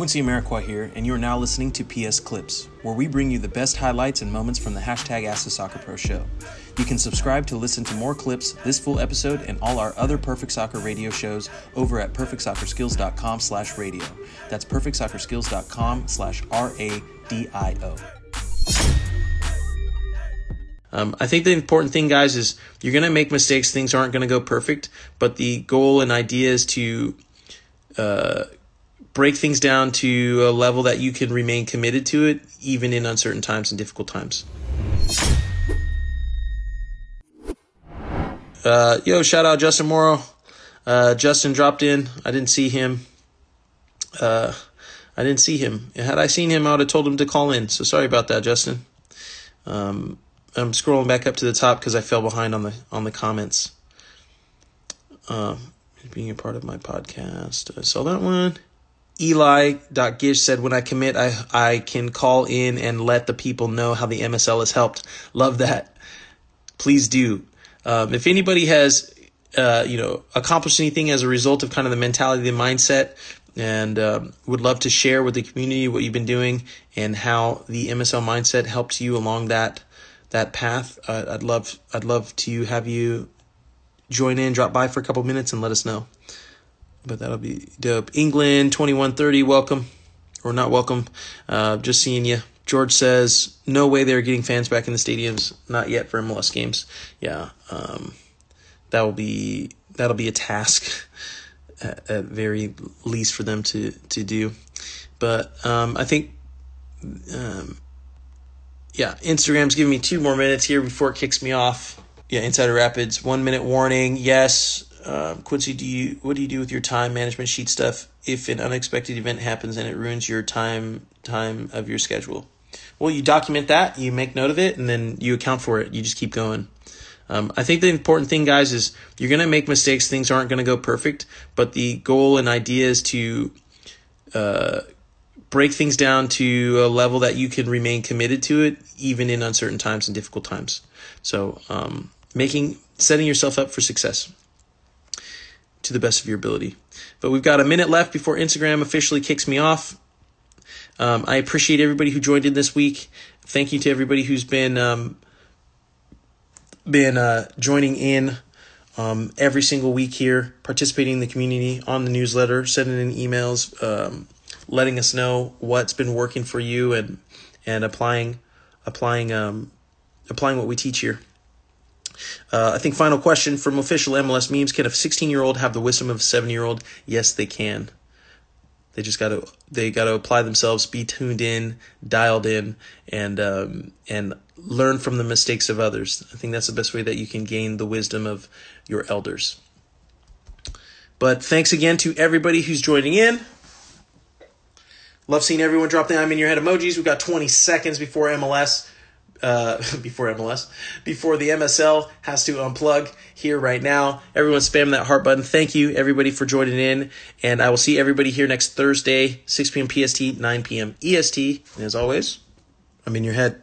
Quincy Amarikwa here, and you are now listening to PS Clips, where we bring you the best highlights and moments from the hashtag Ask the Soccer Pro show. You can subscribe to listen to more clips, this full episode, and all our other Perfect Soccer radio shows over at perfectsoccerskills.com slash radio. That's perfectsoccerskills.com slash R-A-D-I-O. Um, I think the important thing, guys, is you're going to make mistakes. Things aren't going to go perfect, but the goal and idea is to uh, break things down to a level that you can remain committed to it, even in uncertain times and difficult times. Uh, yo, shout out Justin Morrow. Uh, Justin dropped in. I didn't see him. Uh, I didn't see him. Had I seen him, I would have told him to call in. So sorry about that, Justin. Um, I'm scrolling back up to the top because I fell behind on the on the comments. Um, being a part of my podcast, I saw that one. Eli.gish said, When I commit, I, I can call in and let the people know how the MSL has helped. Love that. Please do. Um, if anybody has, uh, you know, accomplished anything as a result of kind of the mentality, the mindset, and um, would love to share with the community what you've been doing and how the MSL mindset helped you along that that path. Uh, I'd love I'd love to have you join in, drop by for a couple minutes, and let us know but that'll be dope. England 2130, welcome. Or not welcome. Uh, just seeing you. George says, no way they're getting fans back in the stadiums. Not yet for MLS games. Yeah. Um, that will be, that'll be a task at, at very least for them to, to do. But, um, I think, um, yeah, Instagram's giving me two more minutes here before it kicks me off. Yeah, Insider Rapids, one minute warning. Yes, um, Quincy, do you what do you do with your time management sheet stuff if an unexpected event happens and it ruins your time time of your schedule? Well, you document that, you make note of it, and then you account for it. You just keep going. Um, I think the important thing, guys, is you're to make mistakes. Things aren't to go perfect, but the goal and idea is to uh, break things down to a level that you can remain committed to it, even in uncertain times and difficult times. So, um, making setting yourself up for success to the best of your ability. But we've got a minute left before Instagram officially kicks me off. Um, I appreciate everybody who joined in this week. Thank you to everybody who's been um, been uh, joining in um, every single week here, participating in the community on the newsletter, sending in emails, um, letting us know what's been working for you, and and applying applying um, applying what we teach here. Uh, I think final question from official MLS memes: Can a 16 year old have the wisdom of a seven year old? Yes, they can. They just got to they got to apply themselves, be tuned in, dialed in, and um, and learn from the mistakes of others. I think that's the best way that you can gain the wisdom of your elders. But thanks again to everybody who's joining in. Love seeing everyone drop the I'm in your head emojis. We've got 20 seconds before MLS uh, before MLS, before the MSL has to unplug here right now. Everyone spam that heart button. Thank you, everybody, for joining in. And I will see everybody here next Thursday, 6 p.m. PST, 9 p.m. EST. And as always, I'm in your head.